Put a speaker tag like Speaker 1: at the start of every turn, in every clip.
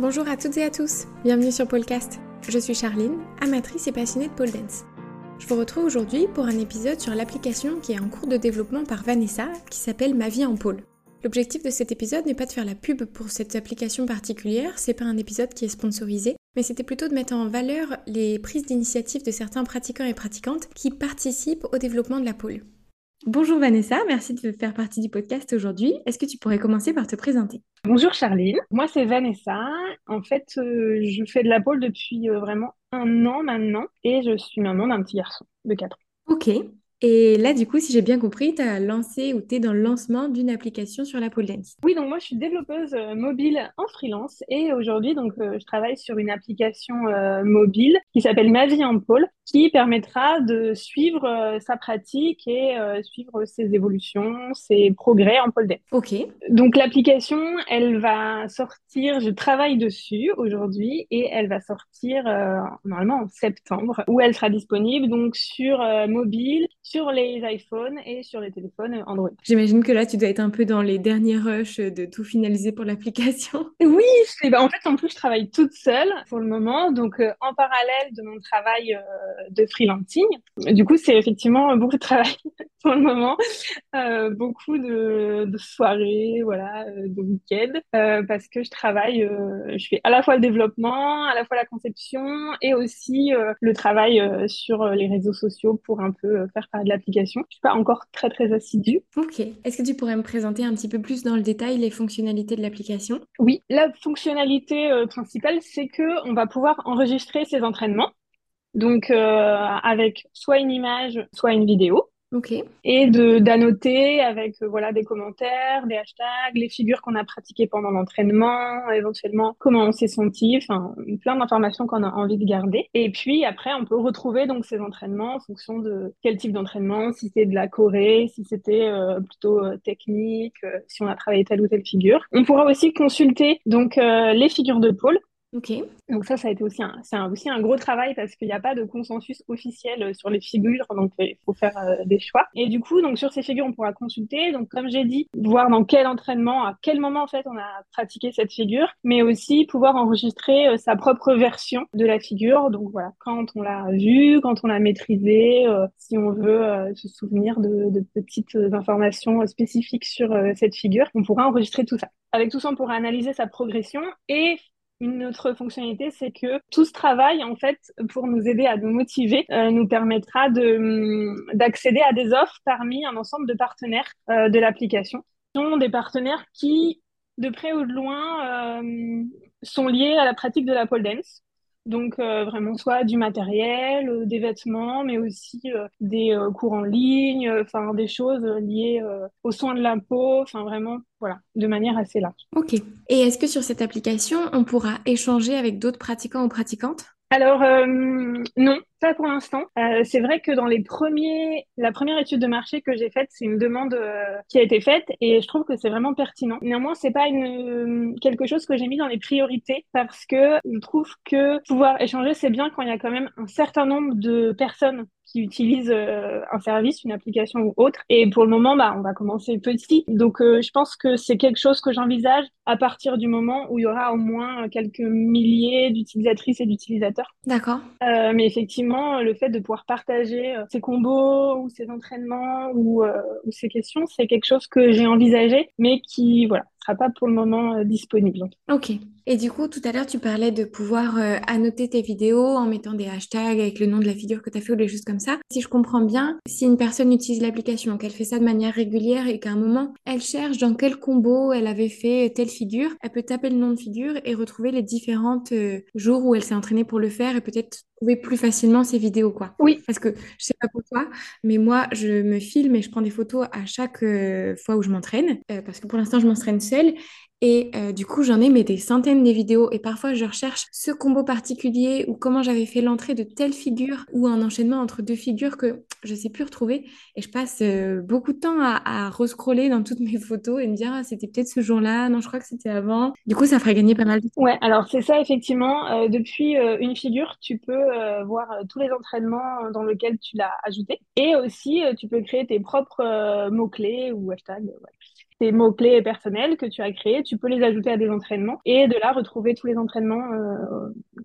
Speaker 1: Bonjour à toutes et à tous, bienvenue sur Polecast. Je suis Charline, amatrice et passionnée de pole dance. Je vous retrouve aujourd'hui pour un épisode sur l'application qui est en cours de développement par Vanessa, qui s'appelle Ma vie en pôle. L'objectif de cet épisode n'est pas de faire la pub pour cette application particulière, c'est pas un épisode qui est sponsorisé, mais c'était plutôt de mettre en valeur les prises d'initiative de certains pratiquants et pratiquantes qui participent au développement de la pôle. Bonjour Vanessa, merci de faire partie du podcast aujourd'hui. Est-ce que tu pourrais commencer par te présenter?
Speaker 2: Bonjour Charline, moi c'est Vanessa. En fait, euh, je fais de la pôle depuis euh, vraiment un an maintenant et je suis maman d'un petit garçon de 4 ans.
Speaker 1: Ok, et là, du coup, si j'ai bien compris, tu as lancé ou tu es dans le lancement d'une application sur la pole dance.
Speaker 2: Oui, donc moi, je suis développeuse euh, mobile en freelance et aujourd'hui, donc, euh, je travaille sur une application euh, mobile qui s'appelle Ma vie en pôle, qui permettra de suivre sa pratique et suivre ses évolutions, ses progrès en pole dance.
Speaker 1: Ok.
Speaker 2: Donc, l'application, elle va sortir, je travaille dessus aujourd'hui et elle va sortir normalement en septembre où elle sera disponible donc sur mobile, sur les iPhones et sur les téléphones Android.
Speaker 1: J'imagine que là, tu dois être un peu dans les derniers rushs de tout finaliser pour l'application.
Speaker 2: Oui, bah, en fait, en plus, je travaille toute seule pour le moment, donc euh, en parallèle de mon travail euh, de freelancing. Du coup, c'est effectivement beaucoup de travail pour le moment, euh, beaucoup de, de, soirées, voilà, de week-ends, parce que je travaille, je fais à la fois le développement, à la fois la conception et aussi le travail sur les réseaux sociaux pour un peu faire de l'application. Je suis pas encore très très assidue.
Speaker 1: Ok. Est-ce que tu pourrais me présenter un petit peu plus dans le détail les fonctionnalités de l'application?
Speaker 2: Oui, la fonctionnalité euh, principale, c'est que on va pouvoir enregistrer ses entraînements. Donc euh, avec soit une image, soit une vidéo.
Speaker 1: Ok.
Speaker 2: Et de d'annoter avec euh, voilà des commentaires, des hashtags, les figures qu'on a pratiquées pendant l'entraînement, éventuellement comment on s'est senti, enfin plein d'informations qu'on a envie de garder. Et puis après, on peut retrouver donc ces entraînements en fonction de quel type d'entraînement, si c'est de la Corée, si c'était euh, plutôt euh, technique, si on a travaillé telle ou telle figure. On pourra aussi consulter donc les figures de pôle
Speaker 1: Ok.
Speaker 2: Donc ça, ça a été aussi un, c'est aussi un gros travail parce qu'il n'y a pas de consensus officiel euh, sur les figures, donc euh, il faut faire euh, des choix. Et du coup, donc sur ces figures, on pourra consulter. Donc comme j'ai dit, voir dans quel entraînement, à quel moment en fait on a pratiqué cette figure, mais aussi pouvoir enregistrer sa propre version de la figure. Donc voilà, quand on l'a vue, quand on l'a maîtrisée, si on veut se souvenir de, de, petites informations spécifiques sur cette figure, on pourra enregistrer tout ça. Avec tout ça, on pourra analyser sa progression et une autre fonctionnalité, c'est que tout ce travail, en fait, pour nous aider à nous motiver, euh, nous permettra hum, d'accéder à des offres parmi un ensemble de partenaires euh, de l'application. sont des partenaires qui, de près ou de loin, euh, sont liés à la pratique de la pole dance. Donc vraiment soit du matériel, des vêtements, mais aussi des cours en ligne, enfin des choses liées aux soins de la peau, enfin vraiment voilà, de manière assez large.
Speaker 1: Ok. Et est-ce que sur cette application, on pourra échanger avec d'autres pratiquants ou pratiquantes?
Speaker 2: Alors euh, non, pas pour l'instant. Euh, c'est vrai que dans les premiers, la première étude de marché que j'ai faite, c'est une demande euh, qui a été faite et je trouve que c'est vraiment pertinent. Néanmoins, c'est pas une quelque chose que j'ai mis dans les priorités parce que je trouve que pouvoir échanger c'est bien quand il y a quand même un certain nombre de personnes qui utilisent euh, un service, une application ou autre. Et pour le moment, bah, on va commencer petit. Donc, euh, je pense que c'est quelque chose que j'envisage à partir du moment où il y aura au moins quelques milliers d'utilisatrices et d'utilisateurs.
Speaker 1: D'accord.
Speaker 2: Euh, mais effectivement, le fait de pouvoir partager ces combos ou ces entraînements ou, ou ces questions, c'est quelque chose que j'ai envisagé, mais qui, voilà, sera pas pour le moment disponible.
Speaker 1: Ok. Et du coup, tout à l'heure, tu parlais de pouvoir euh, annoter tes vidéos en mettant des hashtags avec le nom de la figure que tu as fait ou des choses comme ça. Si je comprends bien, si une personne utilise l'application, qu'elle fait ça de manière régulière et qu'à un moment, elle cherche dans quel combo elle avait fait telle figure, elle peut taper le nom de figure et retrouver les différentes euh, jours où elle s'est entraînée pour le faire et peut-être trouver plus facilement ses vidéos, quoi.
Speaker 2: Oui.
Speaker 1: Parce que je sais pas pour toi, mais moi, je me filme et je prends des photos à chaque euh, fois où je m'entraîne, parce que pour l'instant, je m'entraîne seule et euh, du coup, j'en ai mais des centaines de vidéos. Et parfois, je recherche ce combo particulier ou comment j'avais fait l'entrée de telle figure ou un enchaînement entre deux figures que je sais plus retrouver. Et je passe euh, beaucoup de temps à, à rescroller dans toutes mes photos et me dire, ah, c'était peut-être ce jour-là. Non, je crois que c'était avant. Du coup, ça ferait gagner pas mal de temps.
Speaker 2: Ouais, alors c'est ça, effectivement. Euh, depuis une figure, tu peux voir tous les entraînements dans lesquels tu l'as ajouté. Et aussi, tu peux créer tes propres mots-clés ou hashtags. Tes mots-clés personnels que tu as créés, tu peux les ajouter à des entraînements et de là retrouver tous les entraînements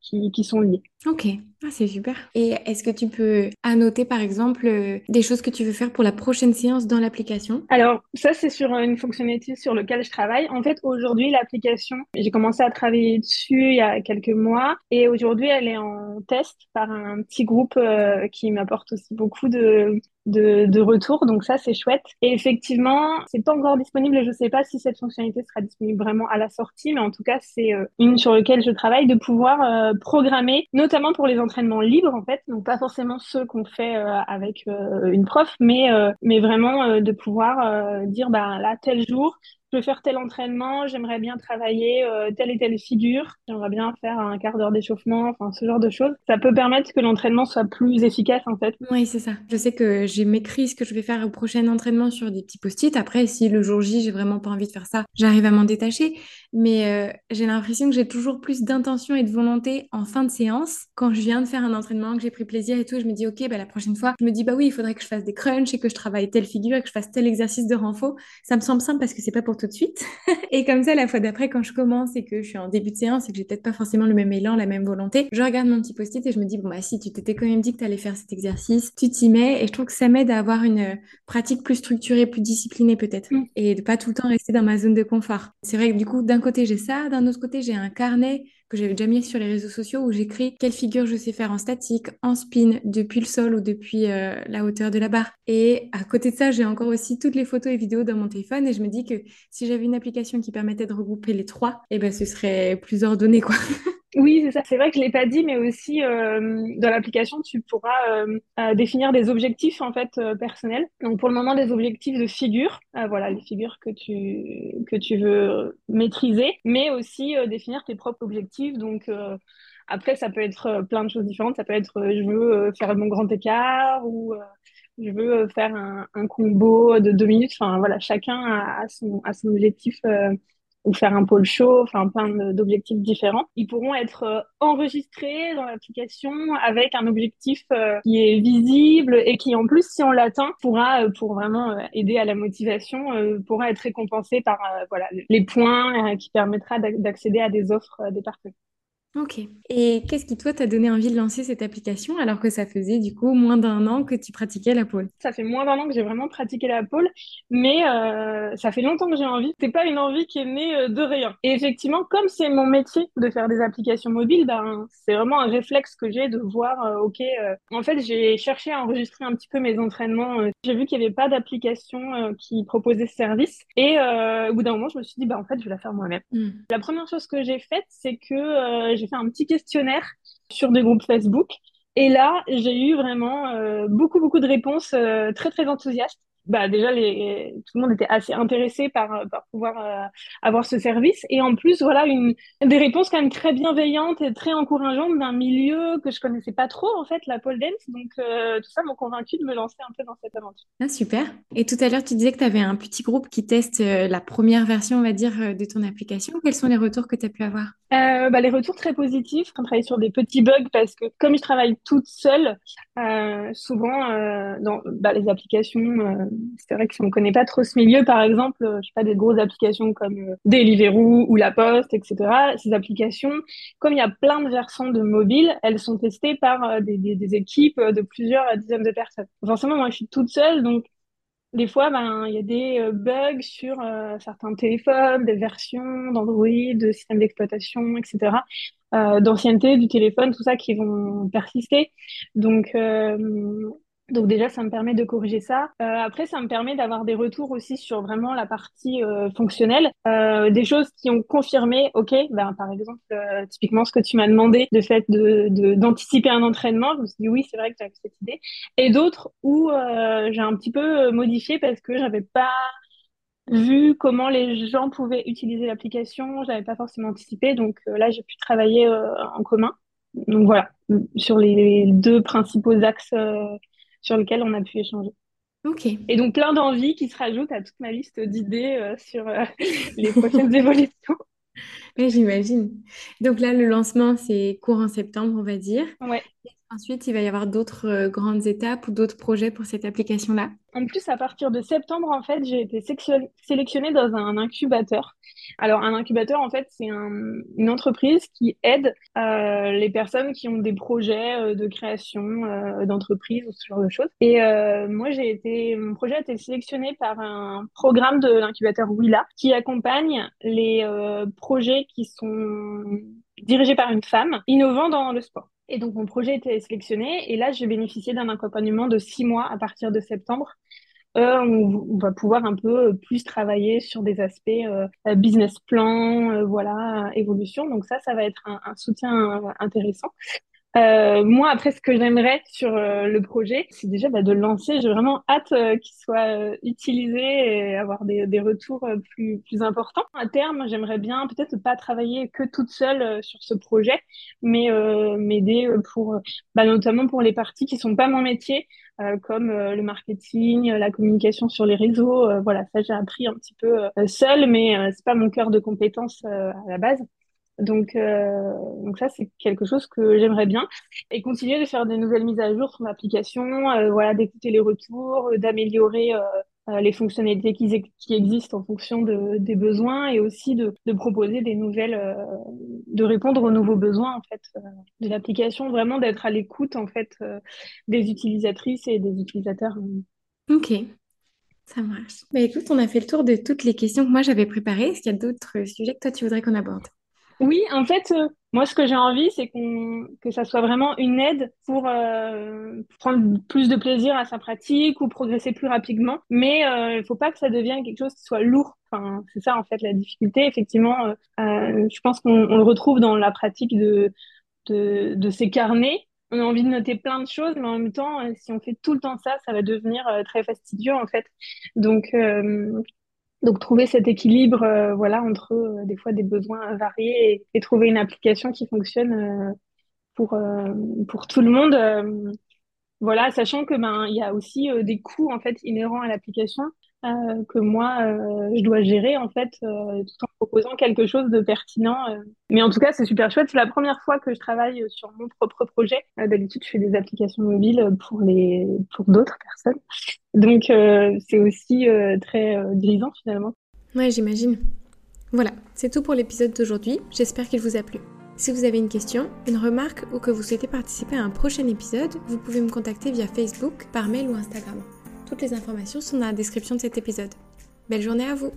Speaker 2: qui, qui sont liés.
Speaker 1: Ok, ah, c'est super. Et est-ce que tu peux annoter par exemple euh, des choses que tu veux faire pour la prochaine séance dans l'application?
Speaker 2: Alors ça c'est sur une fonctionnalité sur laquelle je travaille. En fait aujourd'hui l'application, j'ai commencé à travailler dessus il y a quelques mois et aujourd'hui elle est en test par un petit groupe euh, qui m'apporte aussi beaucoup de, de, retour. Donc ça, c'est chouette. Et effectivement, c'est pas encore disponible et je sais pas si cette fonctionnalité sera disponible vraiment à la sortie, mais en tout cas, c'est euh, une sur laquelle je travaille de pouvoir euh, programmer, notamment pour les entraînements libres en fait, donc pas forcément ceux qu'on fait euh, avec une prof, mais mais vraiment de pouvoir dire bah là tel jour je veux faire tel entraînement, j'aimerais bien travailler euh, telle et telle figure, j'aimerais bien faire un quart d'heure d'échauffement, enfin ce genre de choses. Ça peut permettre que l'entraînement soit plus efficace en fait.
Speaker 1: Oui, c'est ça. Je sais que j'ai m'écrit ce que je vais faire au prochain entraînement sur des petits post-it. Après, si le jour J, j'ai vraiment pas envie de faire ça, j'arrive à m'en détacher. Mais euh, j'ai l'impression que j'ai toujours plus d'intention et de volonté en fin de séance. Quand je viens de faire un entraînement, que j'ai pris plaisir et tout, je me dis, OK, bah, la prochaine fois, je me dis, bah oui, il faudrait que je fasse des crunchs et que je travaille telle figure et que je fasse tel exercice de renfort. Ça me semble simple parce que c'est pas pour tout de suite. et comme ça, la fois d'après, quand je commence et que je suis en début de séance et que j'ai peut-être pas forcément le même élan, la même volonté, je regarde mon petit post-it et je me dis, bon, bah si, tu t'étais quand même dit que tu allais faire cet exercice, tu t'y mets et je trouve que ça m'aide à avoir une euh, pratique plus structurée, plus disciplinée peut-être mm. et de pas tout le temps rester dans ma zone de confort. C'est vrai que du coup, d'un côté, j'ai ça, d'un autre côté, j'ai un carnet que j'avais déjà mis sur les réseaux sociaux où j'écris quelle figure je sais faire en statique, en spin, depuis le sol ou depuis euh, la hauteur de la barre. Et à côté de ça, j'ai encore aussi toutes les photos et vidéos dans mon téléphone et je me dis que si j'avais une application qui permettait de regrouper les trois, eh ben ce serait plus ordonné quoi.
Speaker 2: Oui, c'est ça. C'est vrai que je l'ai pas dit, mais aussi euh, dans l'application, tu pourras euh, euh, définir des objectifs en fait personnels. Donc pour le moment, des objectifs de figure, voilà, les figures que tu que tu veux maîtriser, mais aussi définir tes propres objectifs. Donc après, ça peut être plein de choses différentes. Ça peut être je veux faire mon grand écart ou je veux faire un, combo de deux minutes. Enfin voilà, chacun a son objectif ou faire un pôle show, enfin plein d'objectifs différents. Ils pourront être euh, enregistrés dans l'application avec un objectif euh, qui est visible et qui en plus, si on l'atteint, pourra, euh, pour vraiment aider à la motivation, pourra être récompensé par voilà les points qui permettra d'accéder à des offres des partenaires.
Speaker 1: Ok. Et qu'est-ce qui, toi, t'a donné envie de lancer cette application alors que ça faisait du coup moins d'un an que tu pratiquais la pole?
Speaker 2: Ça fait moins d'un an que j'ai vraiment pratiqué la pole, mais euh, ça fait longtemps que j'ai envie. C'est pas une envie qui est née euh, de rien. Et effectivement, comme c'est mon métier de faire des applications mobiles, ben, c'est vraiment un réflexe que j'ai de voir, euh, ok, en fait, j'ai cherché à enregistrer un petit peu mes entraînements. j'ai vu qu'il n'y avait pas d'application qui proposait ce service. Et au bout d'un moment, je me suis dit, bah, en fait, je vais la faire moi-même. Hmm. La première chose que j'ai faite, c'est que j'ai fait un petit questionnaire sur des groupes Facebook. Et là, j'ai eu vraiment euh, beaucoup, beaucoup de réponses euh, très, très enthousiastes bah déjà les, tout le monde était assez intéressé par, par pouvoir euh, avoir ce service et en plus voilà une des réponses quand même très bienveillantes et très encourageantes d'un milieu que je connaissais pas trop en fait la pole dance donc euh, tout ça m'a convaincu de me lancer un peu dans cette aventure.
Speaker 1: Ah, super. Et tout à l'heure tu disais que tu avais un petit groupe qui teste euh, la première version on va dire de ton application. Quels sont les retours que tu as pu avoir?
Speaker 2: Bah, les retours très positifs. On travaille sur des petits bugs parce que comme je travaille toute seule souvent dans bah, les applications c'est vrai que si on ne connaît pas trop ce milieu, par exemple, euh, je sais pas, des grosses applications comme euh, Deliveroo ou La Poste, etc., ces applications, comme il y a plein de versions de mobile, elles sont testées par euh, des, des, équipes de plusieurs dizaines de personnes. Forcément, moi, je suis toute seule, donc des fois, ben, il y a des bugs sur certains téléphones, des versions d'Android, de systèmes d'exploitation, etc., d'ancienneté du téléphone, tout ça qui vont persister. Donc, donc déjà, ça me permet de corriger ça. Euh, après, ça me permet d'avoir des retours aussi sur vraiment la partie euh, fonctionnelle, euh, des choses qui ont confirmé, ok, ben par exemple, euh, typiquement ce que tu m'as demandé, le fait de d'anticiper un entraînement, je me suis dit oui, c'est vrai que j'avais cette idée, et d'autres où euh, j'ai un petit peu modifié parce que j'avais pas vu comment les gens pouvaient utiliser l'application, j'avais pas forcément anticipé, donc là j'ai pu travailler en commun. Donc voilà, sur les deux principaux axes sur lequel on a pu échanger.
Speaker 1: Ok.
Speaker 2: Et donc plein d'envies qui se rajoutent à toute ma liste d'idées euh, sur euh, les prochaines évolutions.
Speaker 1: Oui, j'imagine. Donc là, le lancement, c'est courant septembre, on va dire.
Speaker 2: Ouais.
Speaker 1: Ensuite, il va y avoir d'autres euh, grandes étapes ou d'autres projets pour cette application-là.
Speaker 2: En plus, à partir de septembre, en fait, j'ai été sélectionnée dans un incubateur. Alors, un incubateur, en fait, c'est une entreprise qui aide euh, les personnes qui ont des projets euh, de création d'entreprise ou ce genre de choses. Et moi, j'ai été, mon projet a été sélectionné par un programme de l'incubateur Willa qui accompagne les projets qui sont dirigés par une femme innovant dans le sport. Et donc, mon projet était sélectionné. Et là, j'ai bénéficié d'un accompagnement de six mois à partir de septembre. Euh, on, va pouvoir un peu plus travailler sur des aspects euh, business plan, euh, voilà, évolution. Donc ça, ça va être un soutien intéressant. Euh, moi, après, ce que j'aimerais sur euh, le projet, c'est déjà bah, de le lancer. J'ai vraiment hâte euh, qu'il soit euh, utilisé et avoir des, des retours plus, plus importants. À terme, j'aimerais bien peut-être pas travailler que toute seule sur ce projet, mais m'aider pour, bah, notamment pour les parties qui sont pas mon métier, comme le marketing, la communication sur les réseaux. voilà, ça j'ai appris un petit peu seul, mais c'est pas mon cœur de compétence à la base. Donc, euh, donc ça, c'est quelque chose que j'aimerais bien. Et continuer de faire des nouvelles mises à jour sur l'application, euh, voilà, d'écouter les retours, euh, d'améliorer les fonctionnalités qui, existent en fonction de, des besoins et aussi de, de proposer des nouvelles, de répondre aux nouveaux besoins en fait de l'application, vraiment d'être à l'écoute en fait des utilisatrices et des utilisateurs.
Speaker 1: Ok, ça marche. Bah écoute, on a fait le tour de toutes les questions que moi j'avais préparées. Est-ce qu'il y a d'autres sujets que toi tu voudrais qu'on aborde?
Speaker 2: Oui, en fait, euh, moi, ce que j'ai envie, c'est qu'on, que ça soit vraiment une aide pour euh, prendre plus de plaisir à sa pratique ou progresser plus rapidement. Mais euh, il ne faut pas que ça devienne quelque chose qui soit lourd. Enfin, c'est ça, en fait, la difficulté. Effectivement, je pense qu'on le retrouve dans la pratique de, de, de ces carnets on a envie de noter plein de choses, mais en même temps, si on fait tout le temps ça, ça va devenir très fastidieux en fait. Donc, donc trouver cet équilibre, euh, voilà, entre euh, des fois des besoins variés et, trouver une application qui fonctionne euh, pour pour tout le monde. voilà, sachant que ben il y a aussi des coûts en fait inhérents à l'application euh, que moi euh, je dois gérer en fait euh, tout en proposant quelque chose de pertinent. Mais en tout cas, c'est super chouette. C'est la première fois que je travaille sur mon propre projet. D'habitude, je fais des applications mobiles pour les pour d'autres personnes. Donc c'est aussi très grisant finalement.
Speaker 1: Ouais, j'imagine. Voilà, c'est tout pour l'épisode d'aujourd'hui. J'espère qu'il vous a plu. Si vous avez une question, une remarque ou que vous souhaitez participer à un prochain épisode, vous pouvez me contacter via Facebook, par mail ou Instagram. Toutes les informations sont dans la description de cet épisode. Belle journée à vous